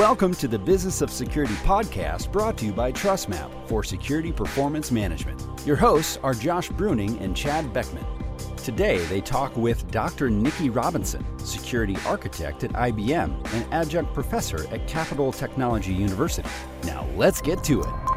Welcome to the Business of Security podcast brought to you by TrustMAPP for security performance management. Your hosts are Josh Bruyning and Chad Boeckmann. Today, they talk with Dr. Nikki Robinson, security architect at IBM and adjunct professor at Capital Technology University. Now, let's get to it.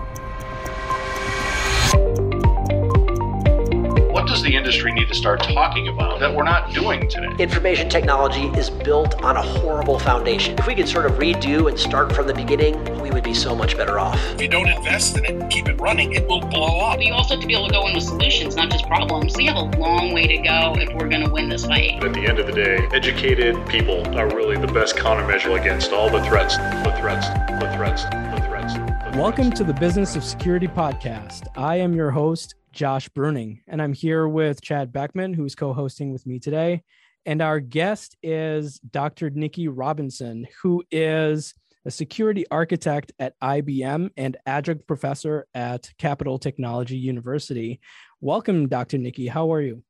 Does the industry need to start talking about that we're not doing today? Information technology is built on a horrible foundation. If we could sort of redo and start from the beginning, we would be so much better off. If you don't invest in it, keep it running, it will blow up. But You also have to be able to go in with solutions, not just problems. We have a long way to go if we're going to win this fight. At the end of the day, educated people are really the best countermeasure against all the threats, the threats, the threats, the threats. The Welcome to the Business of Security podcast. I am your host, Josh Bruyning, and I'm here with Chad Boeckmann, who's co hosting with me today. And our guest is Dr. Nikki Robinson, who is a security architect at IBM and adjunct professor at Capital Technology University. Welcome, Dr. Nikki. How are you?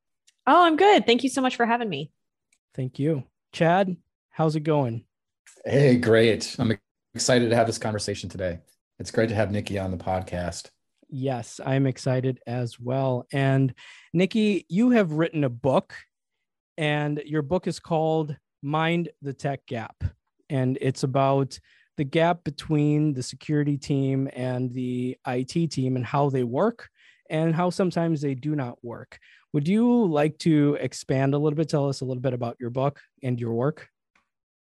Oh, I'm good. Thank you so much for having me. Thank you. Chad, how's it going? Hey, great. I'm excited to have this conversation today. It's great to have Nikki on the podcast. Yes, I'm excited as well. And Nikki, you have written a book, and your book is called Mind the Tech Gap. And it's about the gap between the security team and the IT team and how they work and how sometimes they do not work. Would you like to expand a little bit? Tell us a little bit about your book and your work?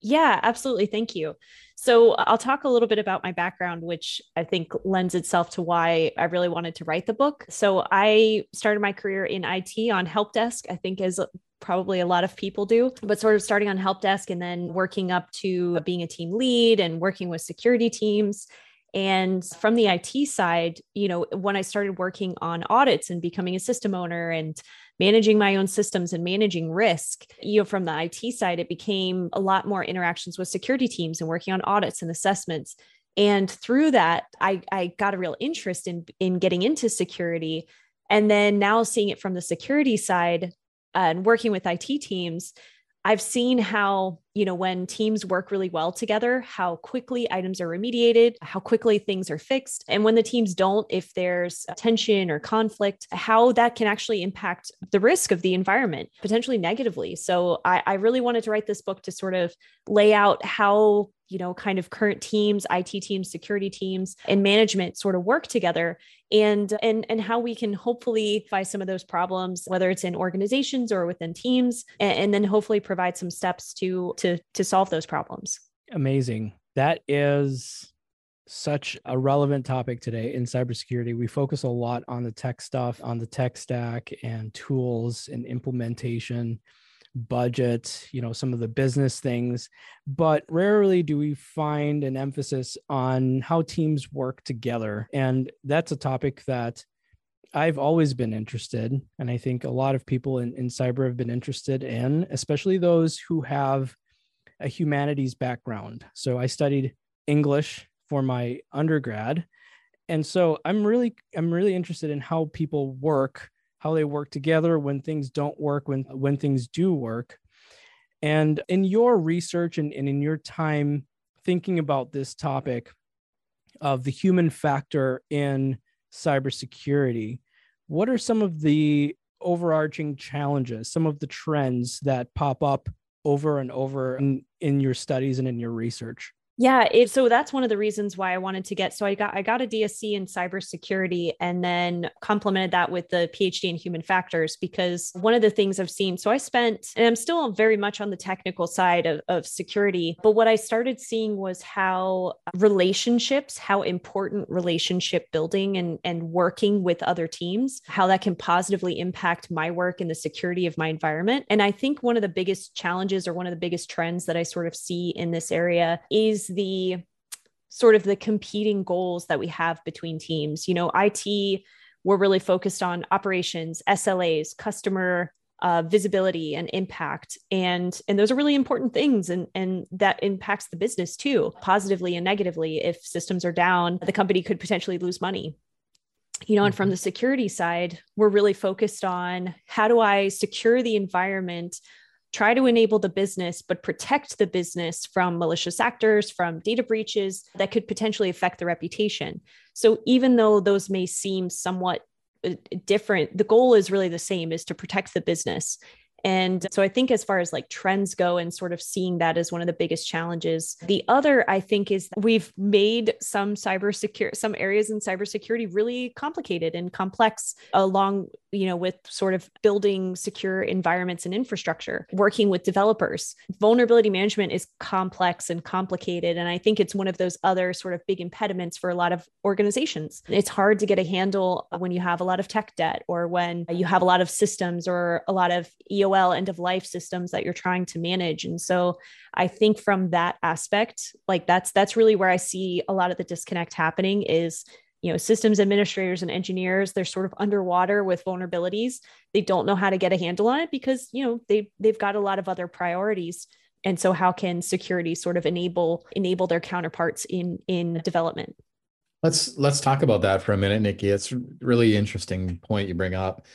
Yeah, absolutely. Thank you. So, I'll talk a little bit about my background, which I think lends itself to why I really wanted to write the book. So, I started my career in IT on help desk, I think, as probably a lot of people do, but sort of starting on help desk and then working up to being a team lead and working with security teams. And from the IT side, you know, when I started working on audits and becoming a system owner and managing my own systems and managing risk, you know, from the IT side, it became a lot more interactions with security teams and working on audits and assessments. And through that, I, I got a real interest in, in getting into security. And then now seeing it from the security side uh, and working with IT teams, I've seen how, you know, when teams work really well together, how quickly items are remediated, how quickly things are fixed. And when the teams don't, if there's uh, tension or conflict, how that can actually impact the risk of the environment potentially negatively. So I, I really wanted to write this book to sort of lay out how you know kind of current teams it teams security teams and management sort of work together and and and how we can hopefully find some of those problems whether it's in organizations or within teams and, and then hopefully provide some steps to to to solve those problems amazing that is such a relevant topic today in cybersecurity. We focus a lot on the tech stuff, on the tech stack and tools and implementation budget, you know, some of the business things, but rarely do we find an emphasis on how teams work together. And that's a topic that I've always been interested. And I think a lot of people in, in cyber have been interested in, especially those who have a humanities background. So I studied English for my undergrad. And so I'm really I'm really interested in how people work how they work together when things don't work, when when things do work. And in your research and, and in your time thinking about this topic of the human factor in cybersecurity, what are some of the overarching challenges, some of the trends that pop up over and over in, in your studies and in your research? Yeah, it, so that's one of the reasons why I wanted to get. So I got I got a DSC in cybersecurity, and then complemented that with the PhD in human factors because one of the things I've seen. So I spent, and I'm still very much on the technical side of, of security, but what I started seeing was how relationships, how important relationship building and and working with other teams, how that can positively impact my work and the security of my environment. And I think one of the biggest challenges or one of the biggest trends that I sort of see in this area is the sort of the competing goals that we have between teams. You know, IT, we're really focused on operations, SLAs, customer uh, visibility and impact and and those are really important things and and that impacts the business too positively and negatively if systems are down the company could potentially lose money you know and from mm-hmm. the security side we're really focused on how do i secure the environment try to enable the business, but protect the business from malicious actors, from data breaches that could potentially affect the reputation. So even though those may seem somewhat uh, different, the goal is really the same is to protect the business. And so I think as far as like trends go and sort of seeing that as one of the biggest challenges. The other I think is we've made some cybersecurity some areas in cybersecurity really complicated and complex along you know with sort of building secure environments and infrastructure, working with developers. Vulnerability management is complex and complicated and I think it's one of those other sort of big impediments for a lot of organizations. It's hard to get a handle when you have a lot of tech debt or when you have a lot of systems or a lot of EOL end of life systems that you're trying to manage. And so I think from that aspect, like that's that's really where I see a lot of the disconnect happening is you know systems administrators and engineers they're sort of underwater with vulnerabilities. They don't know how to get a handle on it because you know they they've got a lot of other priorities. And so how can security sort of enable enable their counterparts in in development? Let's let's talk about that for a minute nikki. It's really interesting point you bring up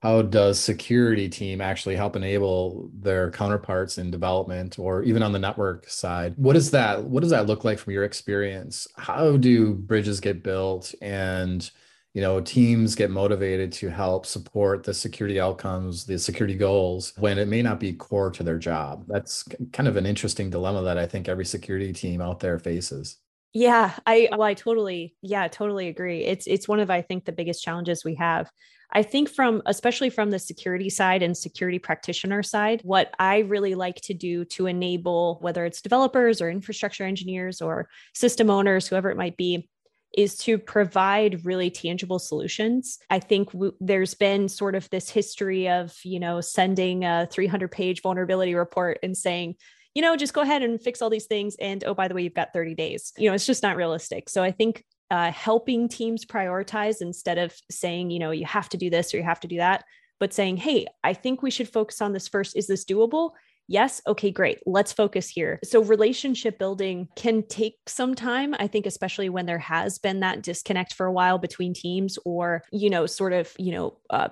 how does security team actually help enable their counterparts in development or even on the network side? What does that what does that look like from your experience? How do bridges get built and you know teams get motivated to help support the security outcomes the security goals when it may not be core to their job? That's kind of an interesting dilemma that i think every security team out there faces. Yeah i well i totally yeah totally agree. It's it's one of i think the biggest challenges we have I think from especially from the security side and security practitioner side, what I really like to do to enable whether it's developers or infrastructure engineers or system owners, whoever it might be, is to provide really tangible solutions. I think w- there's been sort of this history of, you know, sending a 300 page vulnerability report and saying, you know, just go ahead and fix all these things. And oh, by the way, you've got 30 days. You know, it's just not realistic. So I think uh, helping teams prioritize instead of saying, you know, you have to do this or you have to do that, but saying, hey, I think we should focus on this first. Is this doable? Yes. Okay, great. Let's focus here. So, relationship building can take some time. I think, especially when there has been that disconnect for a while between teams or, you know, sort of, you know, uh,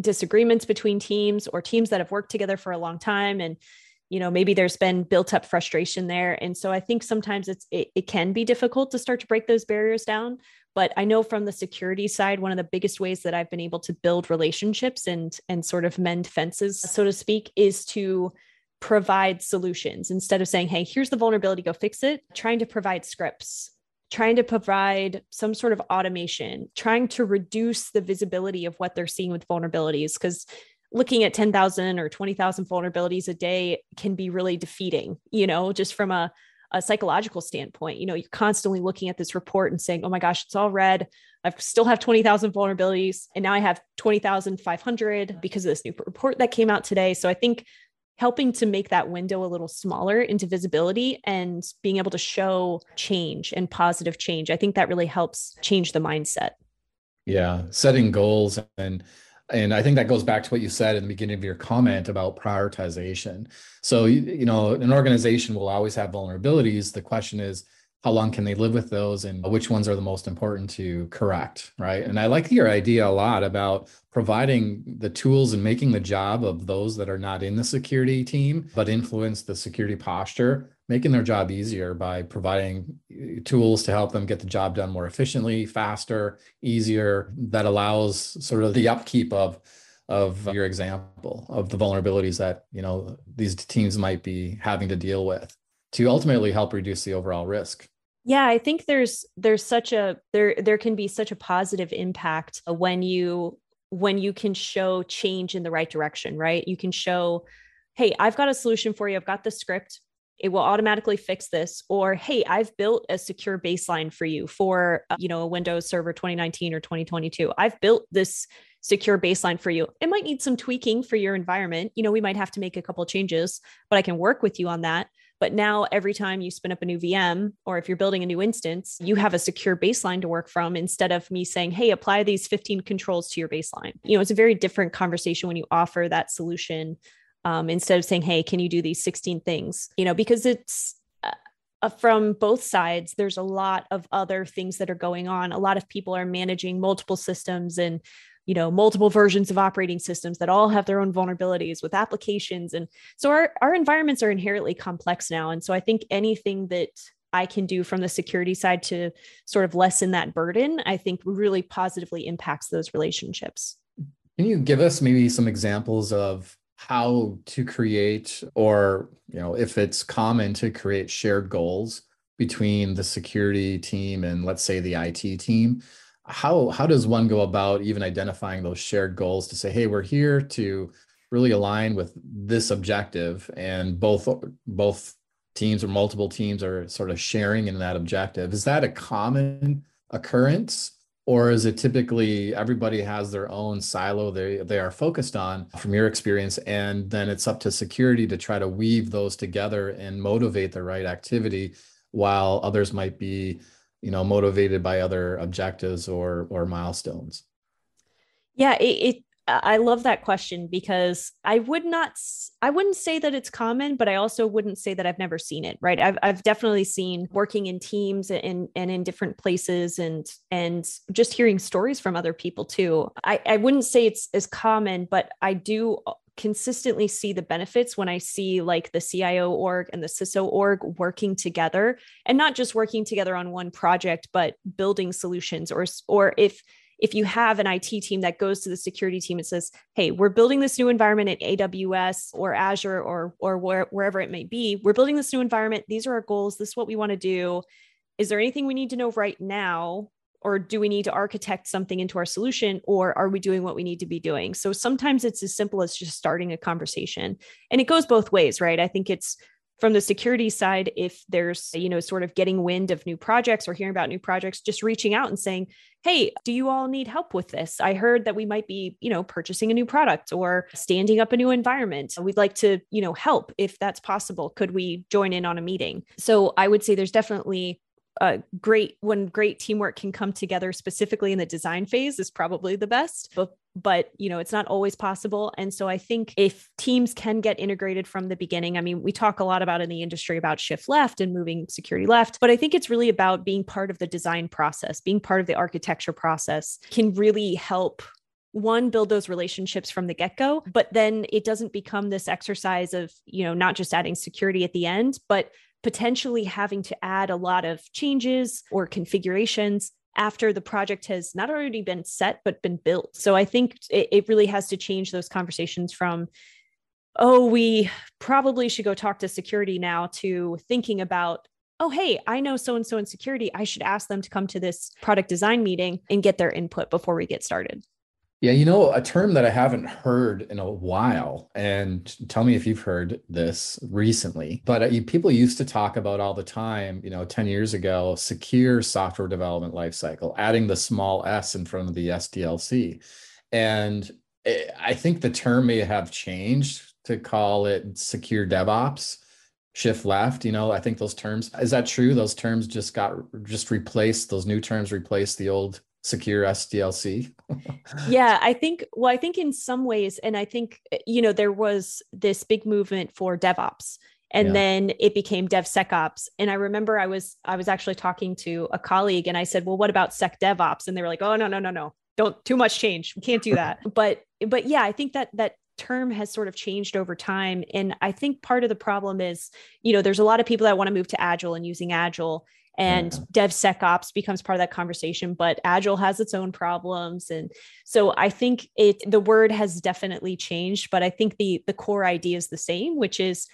disagreements between teams or teams that have worked together for a long time and you know maybe there's been built up frustration there. And so i think sometimes it's it, it, can be difficult to start to break those barriers down. But i know from the security side one of the biggest ways that i've been able to build relationships and and sort of mend fences so to speak is to provide solutions. Instead of saying hey here's the vulnerability go fix it trying to provide scripts trying to provide some sort of automation trying to reduce the visibility of what they're seeing with vulnerabilities. Because looking at 10,000 or 20,000 vulnerabilities a day can be really defeating, you know, just from a, a psychological standpoint. You know, you're constantly looking at this report and saying, oh my gosh, it's all red. I still have 20,000 vulnerabilities. And now I have 20,500 because of this new report that came out today. So I think helping to make that window a little smaller into visibility and being able to show change and positive change, I think that really helps change the mindset. Yeah, setting goals and and i think that goes back to what you said in the beginning of your comment about prioritization. So you, you know an organization will always have vulnerabilities. The question is how long can they live with those and which ones are the most important to correct right? And i like your idea a lot about providing the tools and making the job of those that are not in the security team but influence the security posture making their job easier by providing uh, tools to help them get the job done more efficiently faster easier that allows sort of the upkeep of of your example of the vulnerabilities that you know these teams might be having to deal with to ultimately help reduce the overall risk. Yeah i think there's there's such a there there can be such a positive impact when you when you can show change in the right direction right? You can show hey i've got a solution for you. I've got the script. It will automatically fix this. Or hey i've built a secure baseline for you for uh, you know a windows server 2019 or 2022 i've built this secure baseline for you. It might need some tweaking for your environment. You know we might have to make a couple changes but i can work with you on that but now, every time you spin up a new VM, or if you're building a new instance, you have a secure baseline to work from instead of me saying, hey, apply these 15 controls to your baseline. You know, it's a very different conversation when you offer that solution um, instead of saying, hey, can you do these 16 things? You know, because it's, uh, uh, from both sides, there's a lot of other things that are going on. A lot of people are managing multiple systems and you know multiple versions of operating systems that all have their own vulnerabilities with applications. And so our, our environments are inherently complex now. And so i think anything that i can do from the security side to sort of lessen that burden i think really positively impacts those relationships. Can you give us maybe some examples of how to create or you know if it's common to create shared goals between the security team and let's say the IT team how how does one go about even identifying those shared goals to say hey we're here to really align with this objective and both both teams or multiple teams are sort of sharing in that objective. Is that a common occurrence or is it typically everybody has their own silo they they are focused on? From your experience and then it's up to security to try to weave those together and motivate the right activity while others might be you know motivated by other objectives or or milestones? Yeah it, it I love that question because I would not I wouldn't say that it's common but I also wouldn't say that I've never seen it right? I've I've definitely seen working in teams and and in different places and and just hearing stories from other people too. I I wouldn't say it's as common but I do consistently see the benefits when I see like the CIO org and the CISO org working together and not just working together on one project, but building solutions or, or if, if you have an IT team that goes to the security team and says, "Hey, we're building this new environment at AWS or Azure or or where, wherever it may be. We're building this new environment. These are our goals. This is what we want to do. Is there anything we need to know right now or do we need to architect something into our solution or are we doing what we need to be doing? So sometimes it's as simple as just starting a conversation. And it goes both ways right? I think it's from the security side if there's you know sort of getting wind of new projects or hearing about new projects just reaching out and saying hey do you all need help with this? I heard that we might be you know purchasing a new product or standing up a new environment. We'd like to you know help if that's possible. Could we join in on a meeting? So i would say there's definitely uh, great when great teamwork can come together specifically in the design phase is probably the best but but you know it's not always possible. And so i think if teams can get integrated from the beginning i mean we talk a lot about in the industry about shift left and moving security left but i think it's really about being part of the design process being part of the architecture process can really help one build those relationships from the get-go but then it doesn't become this exercise of you know not just adding security at the end but potentially having to add a lot of changes or configurations after the project has not already been set but been built. So i think it, it, really has to change those conversations from oh we probably should go talk to security now to thinking about oh hey i know so and so in security. I should ask them to come to this product design meeting and get their input before we get started yeah, you know, a term that I haven't heard in a while, and tell me if you've heard this recently, but uh, people used to talk about all the time, you know, 10 years ago, secure software development lifecycle, adding the small s in front of the SDLC. And eh, I think the term may have changed to call it secure DevOps shift left you know i think those terms is that true those terms just got just replaced those new terms replaced the old secure SDLC? yeah, I think, well, I think in some ways, and I think, eh, you know, there was this big movement for DevOps and yeah. then it became DevSecOps. And I remember I was, I was actually talking to a colleague and I said, well, what about Sec DevOps? And they were like, oh, no, no, no, no, don't too much change. We can't do that. but, but yeah, I think that, that term has sort of changed over time. And I think part of the problem is, you know, there's a lot of people that want to move to Agile and using Agile and yeah. DevSecOps becomes part of that conversation. But Agile has its own problems, and so I think it the word has definitely changed, but I think the the core idea is the same, which is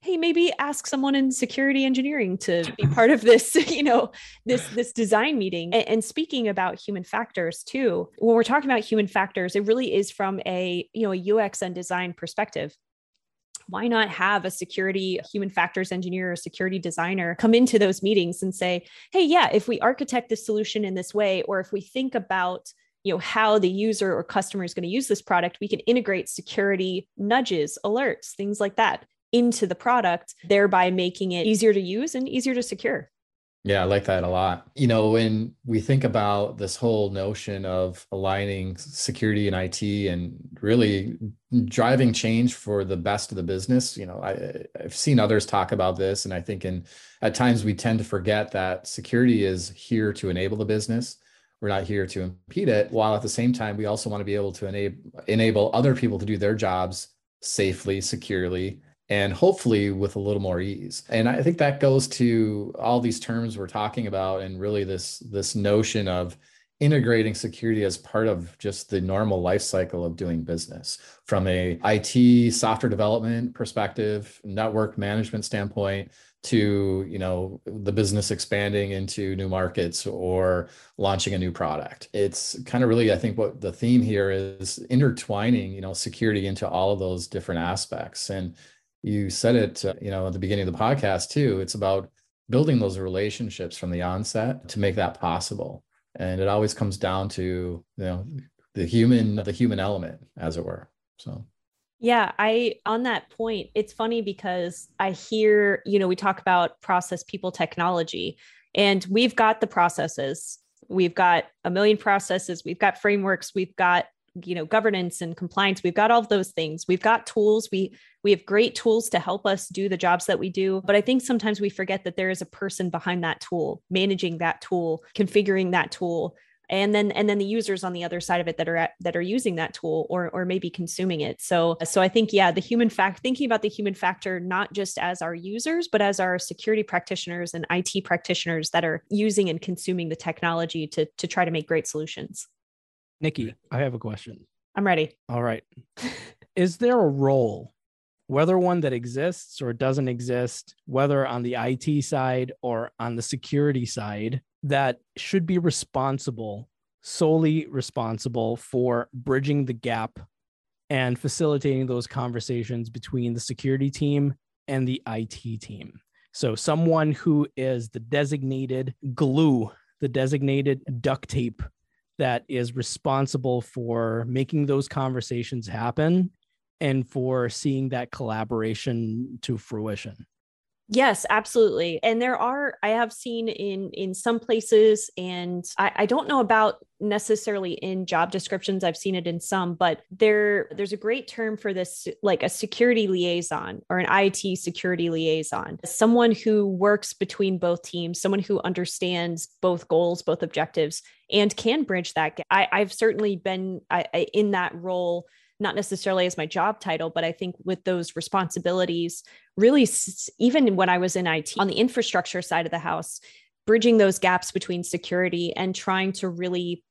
hey maybe ask someone in security engineering to be part of this you know this this design meeting and, and, speaking about human factors too when we're talking about human factors it really is from a you know a ux and design perspective why not have a security human factors engineer or security designer come into those meetings and say, hey, yeah, if we architect this solution in this way, or if we think about you know how the user or customer is going to use this product we can integrate security nudges alerts things like that into the product thereby making it easier to use and easier to secure yeah, I like that a lot. You know, when we think about this whole notion of aligning security and IT and really driving change for the best of the business, you know, I, I've seen others talk about this, and I think in at times we tend to forget that security is here to enable the business, we're not here to impede it while at the same time we also want to be able to enable enable other people to do their jobs safely securely and hopefully with a little more ease. And i think that goes to all these terms we're talking about and really this this notion of integrating security as part of just the normal life cycle of doing business. From a IT software development perspective, network management standpoint to, you know, the business expanding into new markets or launching a new product. It's kind of really I think what the theme here is intertwining, you know, security into all of those different aspects. And you said it, uh, you know, at the beginning of the podcast too. It's about building those relationships from the onset to make that possible and it always comes down to you know the human the human element as it were so yeah, I on that point, it's funny because I hear, you know, we talk about process people technology and we've got the processes. We've got a million processes, we've got frameworks, we've got, you know, governance and compliance. We've got all of those things. We've got tools. We we have great tools to help us do the jobs that we do, but I think sometimes we forget that there is a person behind that tool, managing that tool, configuring that tool, and then and then the users on the other side of it that are at, that are using that tool or or maybe consuming it so so i think yeah the human fact thinking about the human factor not just as our users but as our security practitioners and it practitioners that are using and consuming the technology to to try to make great solutions nikki. I have a question. I'm ready. All right. Is there a role whether one that exists or doesn't exist, whether on the IT side or on the security side, that should be responsible, solely responsible for bridging the gap and facilitating those conversations between the security team and the IT team. So, someone who is the designated glue, the designated duct tape that is responsible for making those conversations happen and for seeing that collaboration to fruition. Yes, absolutely. And there are, I have seen in in some places, and I, I don't know about necessarily in job descriptions. I've seen it in some, but there there's a great term for this, like a security liaison or an IT security liaison, someone who works between both teams, someone who understands both goals, both objectives, and can bridge that. I, I've certainly been I, I, in that role not necessarily as my job title, but I think with those responsibilities, really, even when I was in IT on the infrastructure side of the house, bridging those gaps between security and trying to really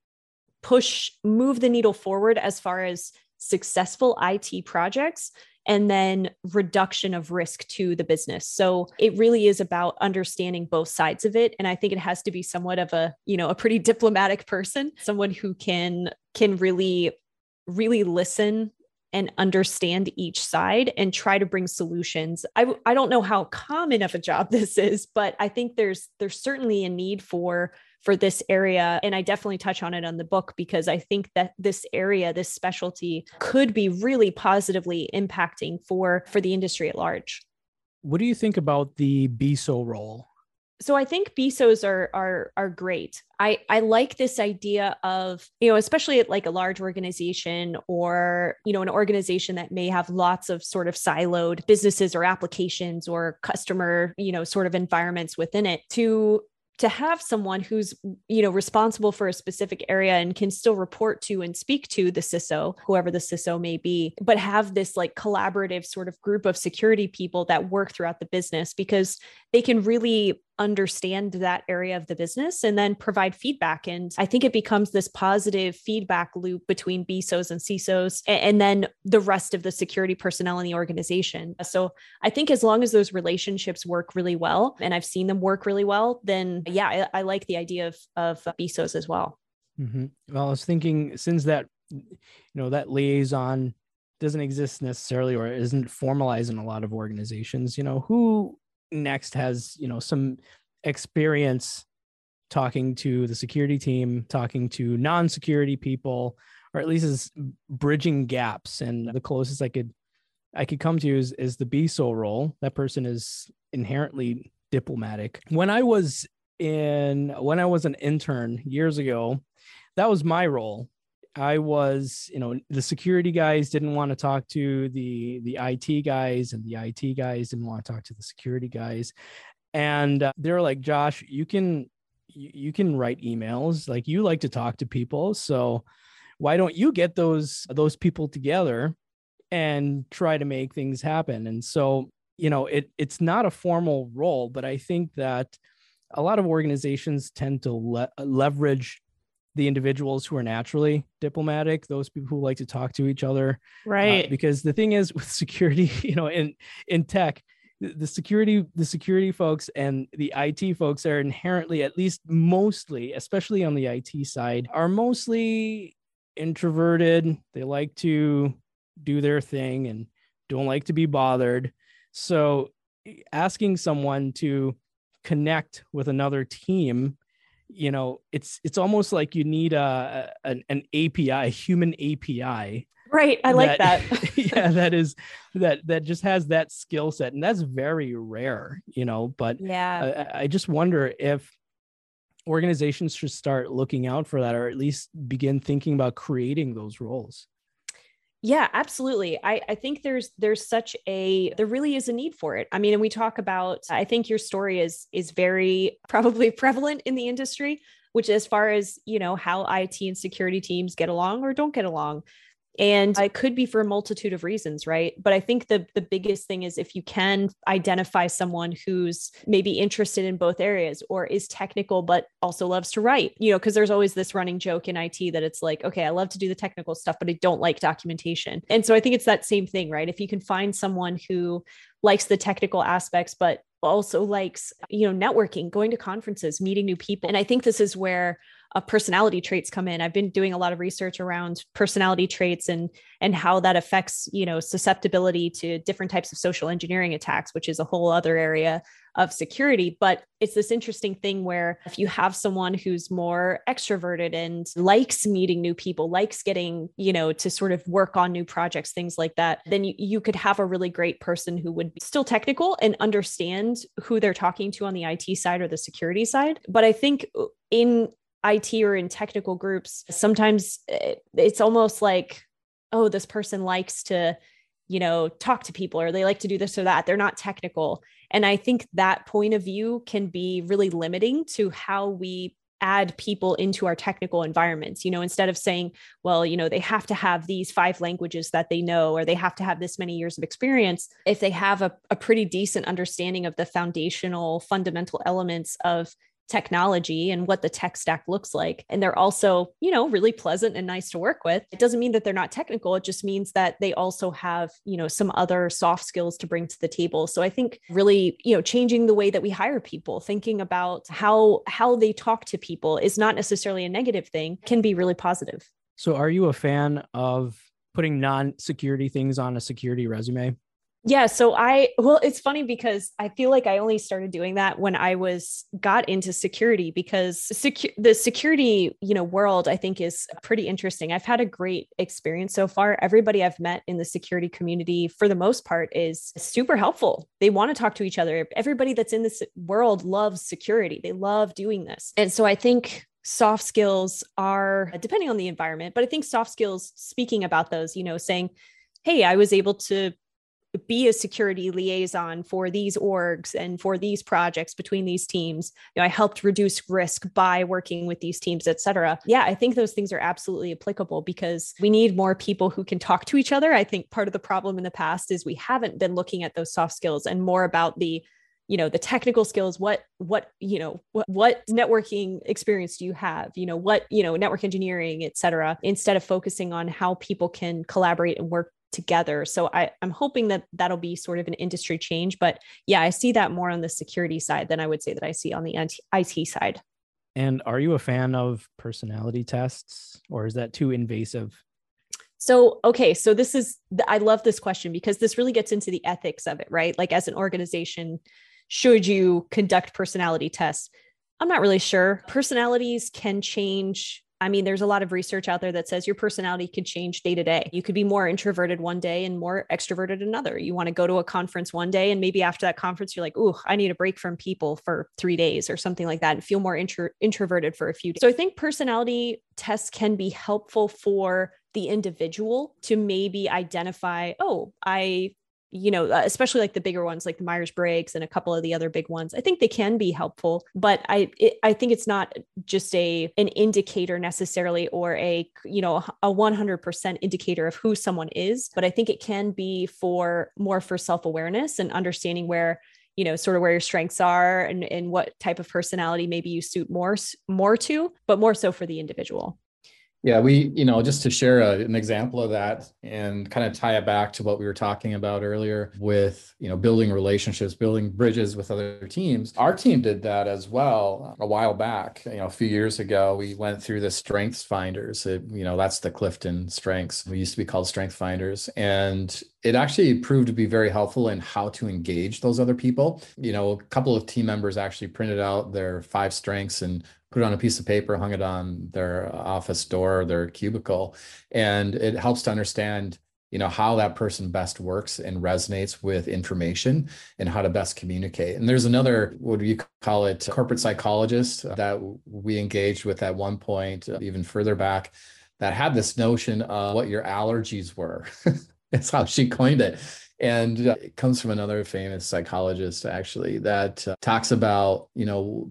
push, move the needle forward as far as successful IT projects and then reduction of risk to the business. So it really is about understanding both sides of it and I think it has to be somewhat of a, you know, a pretty diplomatic person, someone who can can really really listen and understand each side and try to bring solutions. I I don't know how common of a job this is, but I think there's there's certainly a need for for this area and I definitely touch on it on the book because I think that this area, this specialty could be really positively impacting for for the industry at large. What do you think about the BISO role? so I think BISOs are are are great. I I like this idea of you know especially at like a large organization or you know an organization that may have lots of sort of siloed businesses or applications or customer you know sort of environments within it to to have someone who's you know responsible for a specific area and can still report to and speak to the CISO, whoever the CISO may be, but have this like collaborative sort of group of security people that work throughout the business because they can really understand that area of the business and then provide feedback. And I think it becomes this positive feedback loop between BISOs and CISOs and, then the rest of the security personnel in the organization. So I think as long as those relationships work really well, and I've seen them work really well, then yeah, I, I like the idea of, of BISOs as well. Mm-hmm. Well, I was thinking since that, you know, that liaison doesn't exist necessarily or isn't formalized in a lot of organizations, you know, who next has you know some experience talking to the security team talking to non-security people or at least is bridging gaps. And the closest i could i could come to is, is the biso role. That person is inherently diplomatic. When i was in when i was an intern years ago that was my role I was, you know, the security guys didn't want to talk to the the IT guys, and the IT guys didn't want to talk to the security guys, and uh, they're like, Josh, you can you, you can write emails. Like you like to talk to people. So why don't you get those those people together and try to make things happen? And so you know it it's not a formal role but i think that a lot of organizations tend to le- leverage the individuals who are naturally diplomatic those people who like to talk to each other uh, Right. uh, because the thing is with security you know in in tech the the security the security folks and the IT folks are inherently at least mostly especially on the IT side are mostly introverted they like to do their thing and don't like to be bothered so asking someone to connect with another team you know it's it's almost like you need a, an, an API a human API Right. I like that. yeah that is that that just has that skill set and that's very rare you know but yeah. I, I just wonder if organizations should start looking out for that or at least begin thinking about creating those roles Yeah, absolutely. I, I think there's there's such a there really is a need for it. I mean, and we talk about I think your story is is very probably prevalent in the industry, which as far as, you know, how IT and security teams get along or don't get along. And it could be for a multitude of reasons, right? But I think the the biggest thing is if you can identify someone who's maybe interested in both areas or is technical but also loves to write, you know, because there's always this running joke in IT that it's like, okay, I love to do the technical stuff, but I don't like documentation. And so I think it's that same thing, right? If you can find someone who likes the technical aspects, but also likes, you know, networking, going to conferences, meeting new people. And I think this is where uh, personality traits come in. I've been doing a lot of research around personality traits and and how that affects, you know, susceptibility to different types of social engineering attacks, which is a whole other area of security. But it's this interesting thing where if you have someone who's more extroverted and likes meeting new people, likes getting, you know, to sort of work on new projects, things like that, then you, you could have a really great person who would be still technical and understand who they're talking to on the IT side or the security side. But I think in IT or in technical groups, sometimes eh, it's almost like, oh, this person likes to, you know, talk to people or they like to do this or that. They're not technical. And I think that point of view can be really limiting to how we add people into our technical environments you know instead of saying well you know they have to have these five languages that they know or they have to have this many years of experience if they have a, a pretty decent understanding of the foundational fundamental elements of technology and what the tech stack looks like. And they're also, you know, really pleasant and nice to work with. It doesn't mean that they're not technical. It just means that they also have, you know, some other soft skills to bring to the table. So I think really, you know, changing the way that we hire people, thinking about how how they talk to people is not necessarily a negative thing, can be really positive. So are you a fan of putting non-security things on a security resume? Yeah. So I, well, it's funny because I feel like I only started doing that when I was got into security because secu- the security, you know, world I think is pretty interesting. I've had a great experience so far. Everybody I've met in the security community for the most part is super helpful. They want to talk to each other. Everybody that's in this world loves security. They love doing this. And so I think soft skills are depending on the environment, but I think soft skills speaking about those, you know, saying, Hey, I was able to be a security liaison for these orgs and for these projects between these teams. You know i helped reduce risk by working with these teams et cetera. Yeah i think those things are absolutely applicable because we need more people who can talk to each other. I think part of the problem in the past is we haven't been looking at those soft skills and more about the you know the technical skills. What what you know what, what networking experience do you have? You know what you know network engineering et cetera instead of focusing on how people can collaborate and work together. So I, I'm hoping that that'll be sort of an industry change. But yeah, I see that more on the security side than I would say that I see on the IT side. And are you a fan of personality tests or is that too invasive? So, okay, so this is, I love this question because this really gets into the ethics of it, right? Like, as an organization, should you conduct personality tests? I'm not really sure. Personalities can change I mean, there's a lot of research out there that says your personality can change day to day. You could be more introverted one day and more extroverted another. You want to go to a conference one day, and maybe after that conference, you're like, "Ooh, I need a break from people for three days or something like that," and feel more intro- introverted for a few days. So I think personality tests can be helpful for the individual to maybe identify, "Oh, I you know, uh, especially like the bigger ones, like the Myers Briggs and a couple of the other big ones. I think they can be helpful, but I it, I think it's not just a an indicator necessarily or a you know a 100% indicator of who someone is, but I think it can be for more for self awareness and understanding where you know sort of where your strengths are and, and what type of personality maybe you suit more more to but more so for the individual yeah, we, you know, just to share a, an example of that and kind of tie it back to what we were talking about earlier with, you know, building relationships, building bridges with other teams. Our team did that as well uh, a while back. You know, a few years ago, we went through the Strengths Finders. It, you know, that's the Clifton Strengths. We used to be called Strength Finders. And it actually proved to be very helpful in how to engage those other people. You know, a couple of team members actually printed out their five strengths and put it on a piece of paper, hung it on their office door, their cubicle, and it helps to understand you know how that person best works and resonates with information and how to best communicate. And there's another what do you call it corporate psychologist that we engaged with at one point uh, even further back that had this notion of what your allergies were. That's how she coined it and it comes from another famous psychologist actually that uh, talks about you know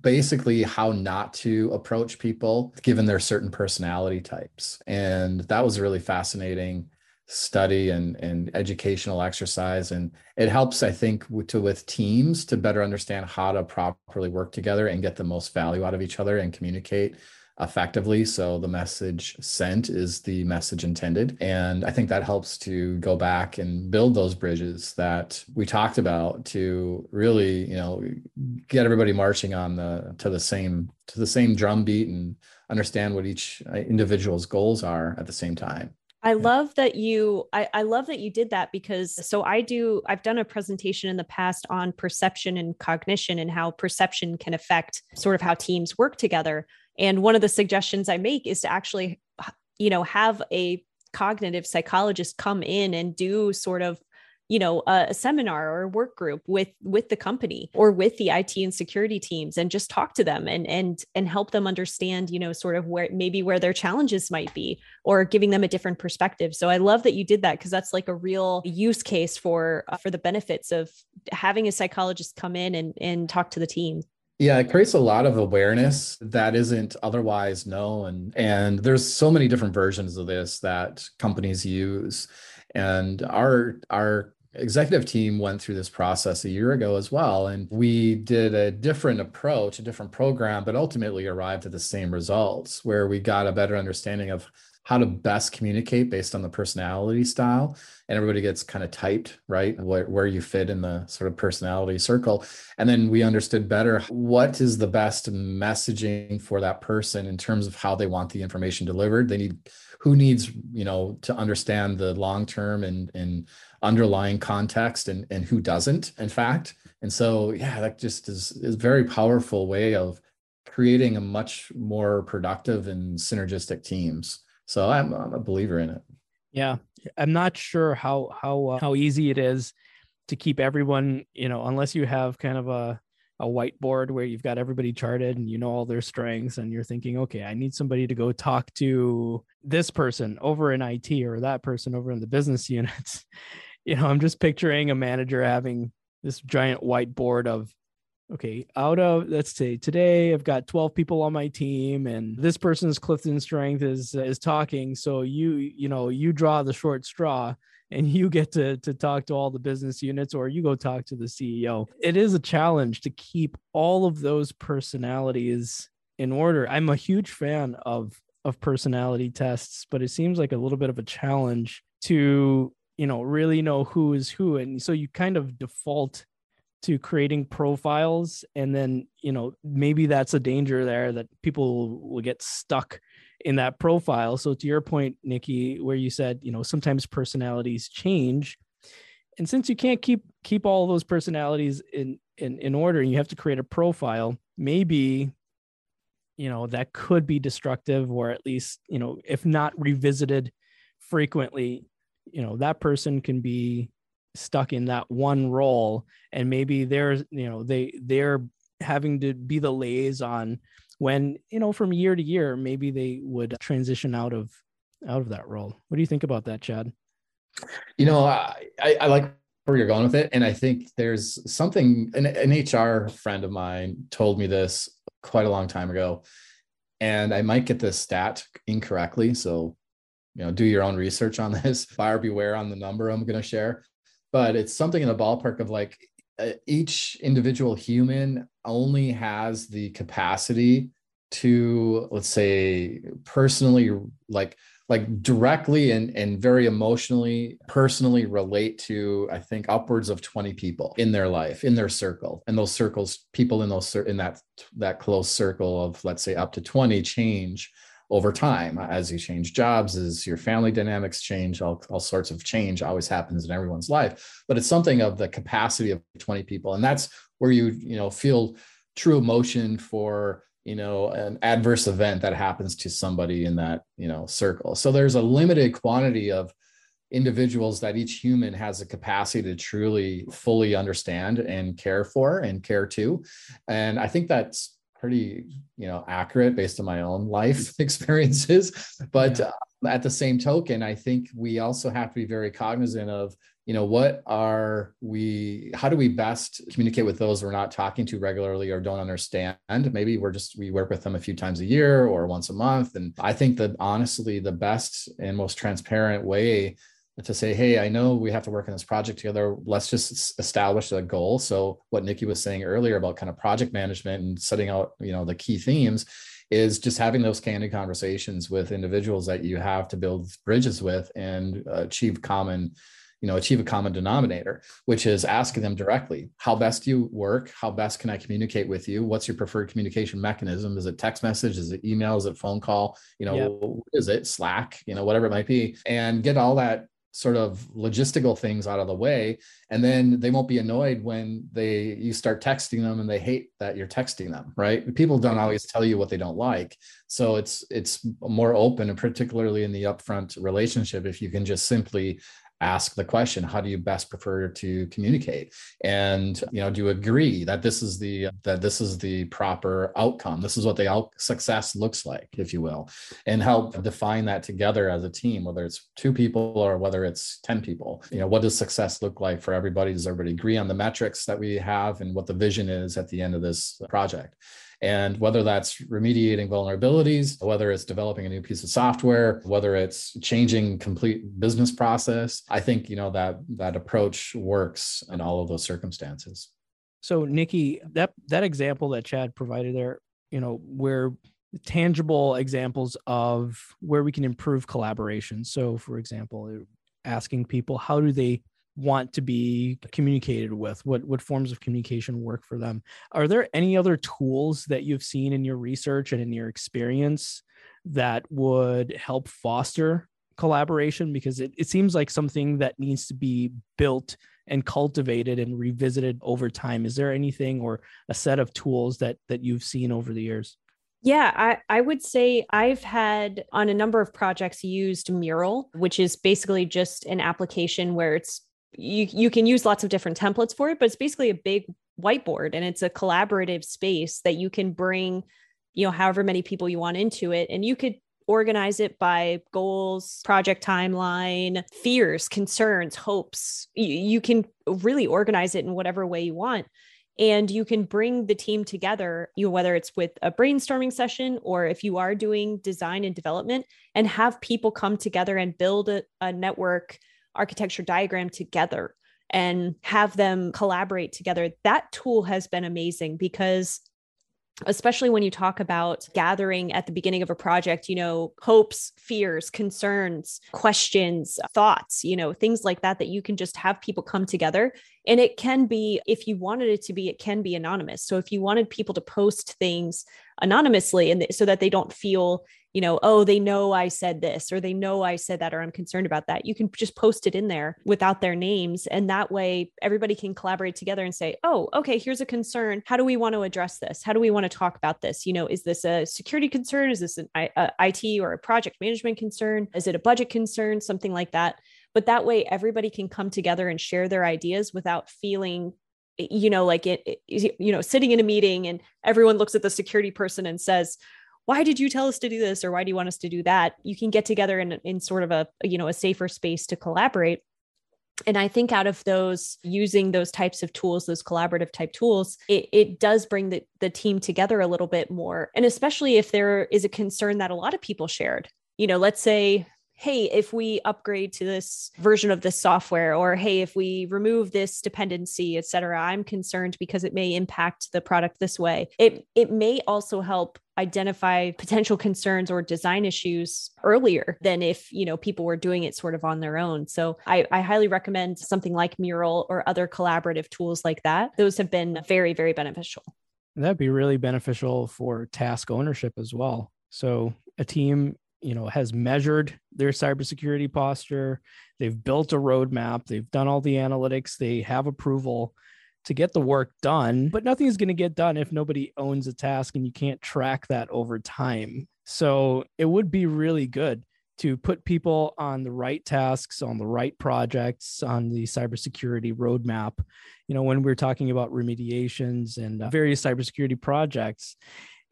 basically how not to approach people given their certain personality types. And that was a really fascinating study and, and educational exercise. And it helps i think to with teams to better understand how to properly work together and get the most value out of each other and communicate effectively. So the message sent is the message intended. And I think that helps to go back and build those bridges that we talked about to really, you know, get everybody marching on the to the same to the same drum beat and understand what each uh, individual's goals are at the same time. I love that you I, I love that you did that because so I do I've done a presentation in the past on perception and cognition and how perception can affect sort of how teams work together. And one of the suggestions I make is to actually, you know, have a cognitive psychologist come in and do sort of you know a, a, seminar or a work group with with the company or with the IT and security teams and just talk to them and and and help them understand you know sort of where maybe where their challenges might be or giving them a different perspective. So I love that you did that because that's like a real use case for uh, for the benefits of having a psychologist come in and and talk to the team yeah, it creates a lot of awareness that isn't otherwise known. And there's so many different versions of this that companies use. And our our executive team went through this process a year ago as well. And we did a different approach, a different program, but ultimately arrived at the same results where we got a better understanding of how to best communicate based on the personality style. And everybody gets kind of typed right? Where, where you fit in the sort of personality circle. And then we understood better what is the best messaging for that person in terms of how they want the information delivered. They need who needs you know to understand the long term and and underlying context and and who doesn't in fact. And so yeah that just is is a very powerful way of creating a much more productive and synergistic teams so I'm, I'm a believer in it. Yeah, I'm not sure how how uh, how easy it is to keep everyone, you know, unless you have kind of a a whiteboard where you've got everybody charted and you know all their strengths and you're thinking, okay, I need somebody to go talk to this person over in IT or that person over in the business units. you know, I'm just picturing a manager having this giant whiteboard of okay, out of let's say today I've got 12 people on my team and this person's Clifton strength is is talking. So you, you know, you draw the short straw and you get to to talk to all the business units or you go talk to the CEO. It is a challenge to keep all of those personalities in order. I'm a huge fan of of personality tests, but it seems like a little bit of a challenge to, you know, really know who is who and so you kind of default to creating profiles and then you know maybe that's a danger there that people will get stuck in that profile. So to your point nikki where you said you know sometimes personalities change and since you can't keep keep all those personalities in in in order and you have to create a profile maybe you know that could be destructive or at least you know if not revisited frequently you know that person can be stuck in that one role and maybe they're you know they they're having to be the liaison when you know from year to year maybe they would transition out of out of that role what do you think about that chad You know, I, I like where you're going with it. And I think there's something, an, an HR friend of mine told me this quite a long time ago. And I might get this stat incorrectly. So, you know, do your own research on this. Buyer beware on the number I'm going to share. But it's something in the ballpark of like uh, each individual human only has the capacity to, let's say, personally like like directly and, and very emotionally personally relate to i think upwards of 20 people in their life in their circle. And those circles people in those in that that close circle of let's say up to 20 change over time as you change jobs as your family dynamics change all, all sorts of change always happens in everyone's life. But it's something of the capacity of 20 people and that's where you you know feel true emotion for you know an adverse event that happens to somebody in that you know circle. So there's a limited quantity of individuals that each human has a capacity to truly fully understand and care for and care to. And i think that's pretty you know accurate based on my own life experiences. But yeah. uh, at the same token i think we also have to be very cognizant of you know what are we how do we best communicate with those we're not talking to regularly or don't understand? Maybe we're just we work with them a few times a year or once a month. And i think that honestly the best and most transparent way to say hey i know we have to work on this project together. Let's just establish a goal. So what nikki was saying earlier about kind of project management and setting out you know the key themes is just having those candid conversations with individuals that you have to build bridges with and achieve common you know achieve a common denominator which is asking them directly how best do you work? How best can i communicate with you? What's your preferred communication mechanism? Is it text message? Is it email? Is it phone call? You know yep. is it? Slack? You know whatever it might be. And get all that sort of logistical things out of the way and then they won't be annoyed when they you start texting them and they hate that you're texting them right? People don't always tell you what they don't like. So it's it's more open and particularly in the upfront relationship if you can just simply ask the question how do you best prefer to communicate? And you know do you agree that this is the that this is the proper outcome? This is what the out- success looks like if you will and help define that together as a team whether it's two people or whether it's 10 people. You know what does success look like for everybody? Does everybody agree on the metrics that we have and what the vision is at the end of this project and whether that's remediating vulnerabilities, whether it's developing a new piece of software, whether it's changing complete business process, I think, you know, that that approach works in all of those circumstances. So Nikki, that that example that Chad provided there, you know, where tangible examples of where we can improve collaboration. So for example, asking people how do they want to be communicated with? What what forms of communication work for them? Are there any other tools that you've seen in your research and in your experience that would help foster collaboration? Because it, it seems like something that needs to be built and cultivated and revisited over time. Is there anything or a set of tools that that you've seen over the years? Yeah, I, I would say I've had on a number of projects used Mural, which is basically just an application where it's you you can use lots of different templates for it but it's basically a big whiteboard and it's a collaborative space that you can bring you know however many people you want into it. And you could organize it by goals project timeline fears concerns hopes. You, you can really organize it in whatever way you want. And you can bring the team together you know whether it's with a brainstorming session or if you are doing design and development and have people come together and build a, a network architecture diagram together and have them collaborate together. That tool has been amazing because especially when you talk about gathering at the beginning of a project, you know, hopes, fears, concerns, questions, thoughts, you know, things like that, that you can just have people come together. And it can be, if you wanted it to be, it can be anonymous. So if you wanted people to post things anonymously and so that they don't feel you know, oh, they know I said this or they know I said that or I'm concerned about that. You can just post it in there without their names. And that way everybody can collaborate together and say, oh, okay, here's a concern. How do we want to address this? How do we want to talk about this? You know, is this a security concern? Is this an a IT or a project management concern? Is it a budget concern? Something like that. But that way everybody can come together and share their ideas without feeling you know like it, it, you know sitting in a meeting and everyone looks at the security person and says why did you tell us to do this? Or why do you want us to do that? You can get together in, in sort of a you know a safer space to collaborate. And i think out of those using those types of tools those collaborative type tools it, it does bring the, the team together a little bit more. And especially if there is a concern that a lot of people shared. You know let's say hey, if we upgrade to this version of this software, or hey, if we remove this dependency, et cetera, I'm concerned because it may impact the product this way. It it may also help identify potential concerns or design issues earlier than if you know people were doing it sort of on their own. So I, I, highly recommend something like mural or other collaborative tools like that. Those have been very very beneficial. That'd be really beneficial for task ownership as well. So a team you know has measured their cybersecurity posture. They've built a roadmap. They've done all the analytics. They have approval to get the work done but nothing is going to get done if nobody owns a task and you can't track that over time. So it would be really good to put people on the right tasks on the right projects on the cybersecurity roadmap. You know when we're talking about remediations and uh, various cybersecurity projects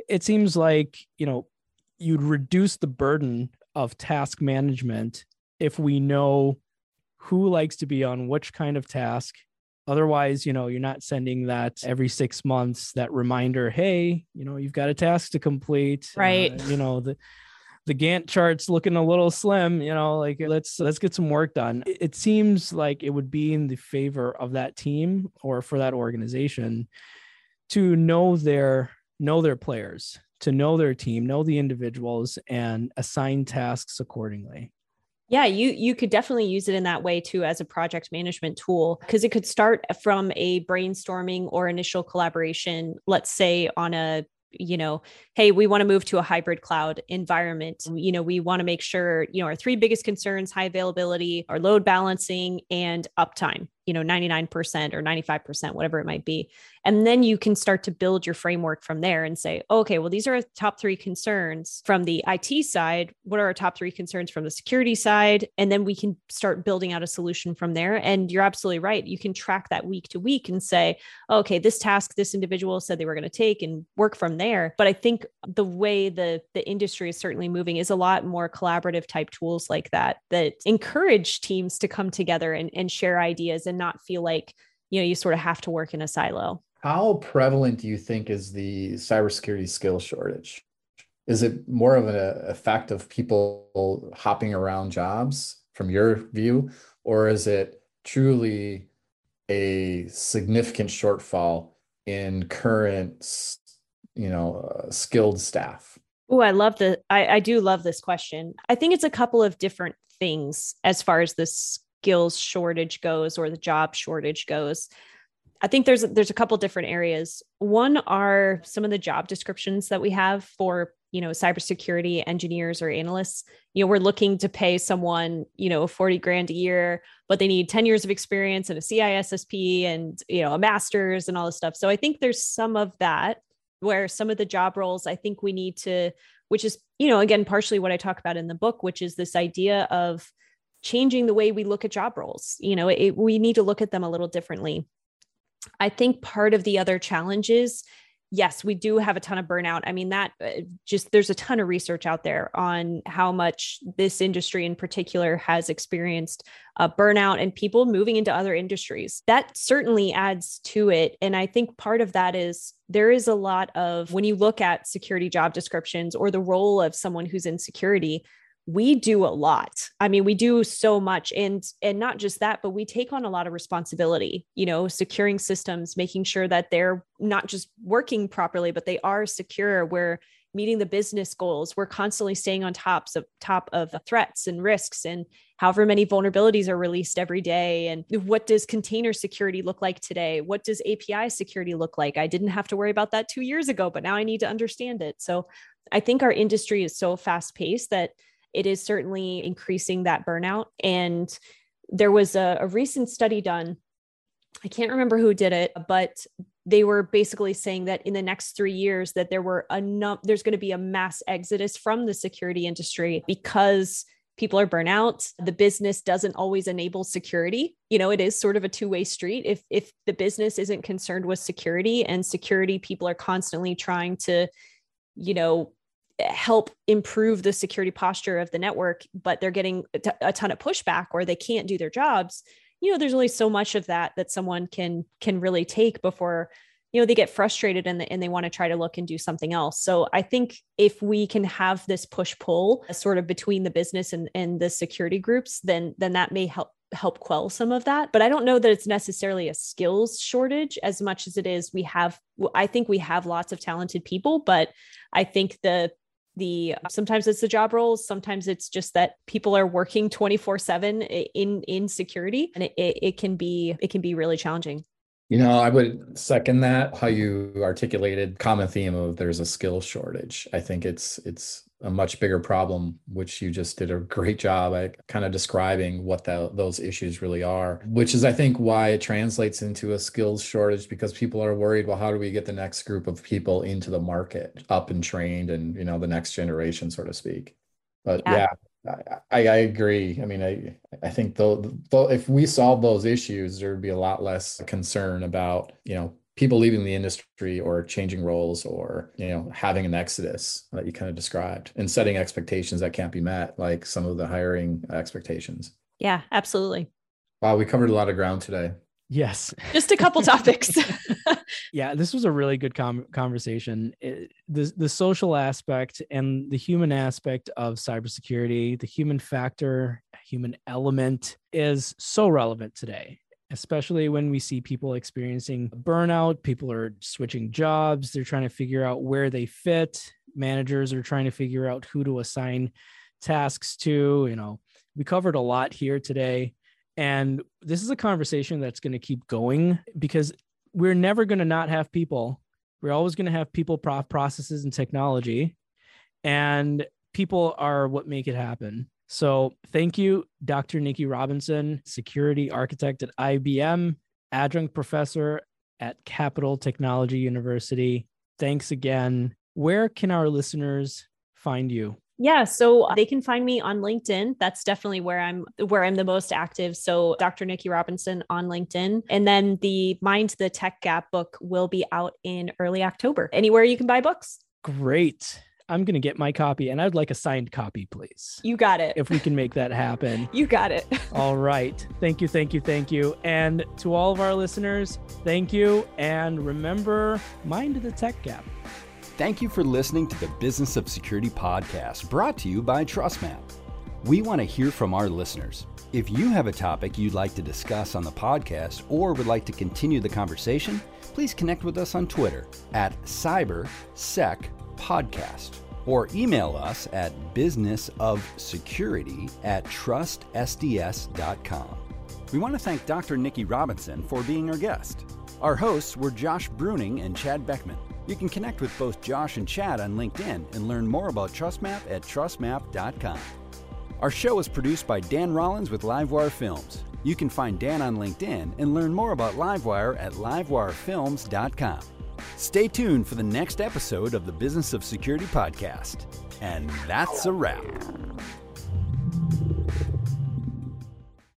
it seems like you know you'd reduce the burden of task management if we know who likes to be on which kind of task. Otherwise you know you're not sending that every six months that reminder hey you know you've got a task to complete. Right. uh, you know the the gantt chart's looking a little slim you know like let's let's get some work done. It, it seems like it would be in the favor of that team or for that organization to know their know their players to know their team, know the individuals, and assign tasks accordingly. Yeah, you you could definitely use it in that way too as a project management tool because it could start from a brainstorming or initial collaboration, let's say on a you know, hey, we want to move to a hybrid cloud environment. You know, we want to make sure, you know, our three biggest concerns, high availability, our load balancing and uptime you know 99% or 95% whatever it might be. And then you can start to build your framework from there and say okay well these are our top 3 concerns from the IT side. What are our top 3 concerns from the security side? And then we can start building out a solution from there. And you're absolutely right. You can track that week to week and say okay this task this individual said they were going to take and work from there. But i think the way the the industry is certainly moving is a lot more collaborative type tools like that that encourage teams to come together and, and share ideas and not feel like you know you sort of have to work in a silo. How prevalent do you think is the cybersecurity skill shortage? Is it more of an effect of people hopping around jobs from your view? Or is it truly a significant shortfall in current you know uh, skilled staff? Oh, I love the I, I do love this question. I think it's a couple of different things as far as this skills shortage goes or the job shortage goes. I think there's there's a couple different areas. One are some of the job descriptions that we have for you know cybersecurity engineers or analysts. You know, we're looking to pay someone you know 40 grand a year, but they need 10 years of experience and a CISSP and you know a master's and all this stuff. So I think there's some of that where some of the job roles I think we need to, which is you know again partially what I talk about in the book, which is this idea of changing the way we look at job roles. You know, it, we need to look at them a little differently. I think part of the other challenges, yes, we do have a ton of burnout. I mean, that uh, just there's a ton of research out there on how much this industry in particular has experienced uh, burnout and people moving into other industries. That certainly adds to it. And I think part of that is there is a lot of when you look at security job descriptions or the role of someone who's in security, we do a lot. I mean we do so much and and not just that but we take on a lot of responsibility you know securing systems making sure that they're not just working properly but they are secure. We're meeting the business goals. We're constantly staying on tops of top of the threats and risks and however many vulnerabilities are released every day. And what does container security look like today? What does api security look like? I didn't have to worry about that 2 years ago but now i need to understand it. So i think our industry is so fast paced that it is certainly increasing that burnout. And there was a, a recent study done. I can't remember who did it, but they were basically saying that in the next three years that there were enough there's going to be a mass exodus from the security industry because people are burnout the business doesn't always enable security you know it is sort of a two-way street if if the business isn't concerned with security and security people are constantly trying to you know help improve the security posture of the network, but they're getting a ton of pushback or they can't do their jobs, you know, there's only so much of that that someone can can really take before you know they get frustrated and, and they want to try to look and do something else. So i think if we can have this push pull sort of between the business and, and the security groups then then that may help help quell some of that. But i don't know that it's necessarily a skills shortage as much as it is we have i think we have lots of talented people but i think the the uh, sometimes it's the job roles sometimes it's just that people are working 24 7 in in security and it, it, it can be it can be really challenging you know, I would second that how you articulated common theme of there's a skill shortage. I think it's it's a much bigger problem, which you just did a great job at kind of describing what the, those issues really are, which is I think why it translates into a skills shortage because people are worried, well, how do we get the next group of people into the market up and trained and you know the next generation, so to speak. But yeah, yeah I, I agree. I mean, I I think though, though if we solve those issues, there would be a lot less concern about you know people leaving the industry or changing roles or you know having an exodus that you kind of described and setting expectations that can't be met, like some of the hiring expectations. Yeah, absolutely. Wow, we covered a lot of ground today. Yes. Just a couple topics. yeah, this was a really good com- conversation. It, the the social aspect and the human aspect of cybersecurity, the human factor, human element is so relevant today, especially when we see people experiencing burnout, people are switching jobs, they're trying to figure out where they fit, managers are trying to figure out who to assign tasks to, you know. We covered a lot here today and this is a conversation that's going to keep going because we're never going to not have people. We're always going to have people, processes, and technology. And people are what make it happen. So thank you, Dr. Nikki Robinson, security architect at IBM, adjunct professor at Capital Technology University. Thanks again. Where can our listeners find you? Yeah, so they can find me on LinkedIn. That's definitely where I'm where I'm the most active. So Dr. Nikki Robinson on LinkedIn. And then the Mind the Tech Gap book will be out in early October. Anywhere you can buy books. Great. I'm going to get my copy and I'd like a signed copy, please. You got it. If we can make that happen. you got it. all right. Thank you, thank you, thank you. And to all of our listeners, thank you. And remember, mind the tech gap. Thank you for listening to the Business of Security podcast brought to you by TrustMAPP. We want to hear from our listeners. If you have a topic you'd like to discuss on the podcast or would like to continue the conversation, please connect with us on Twitter at CyberSecPodcast or email us at businessofsecurity at trustsds.com. We want to thank Dr. Nikki Robinson for being our guest. Our hosts were Josh Bruyning and Chad Boeckmann. You can connect with both Josh and Chad on LinkedIn and learn more about TrustMAPP at trustmapp.com. Our show is produced by Dan Rollins with Livewire Films. You can find Dan on LinkedIn and learn more about Livewire at livewirefilms.com. Stay tuned for the next episode of the Business of Security podcast. And that's a wrap.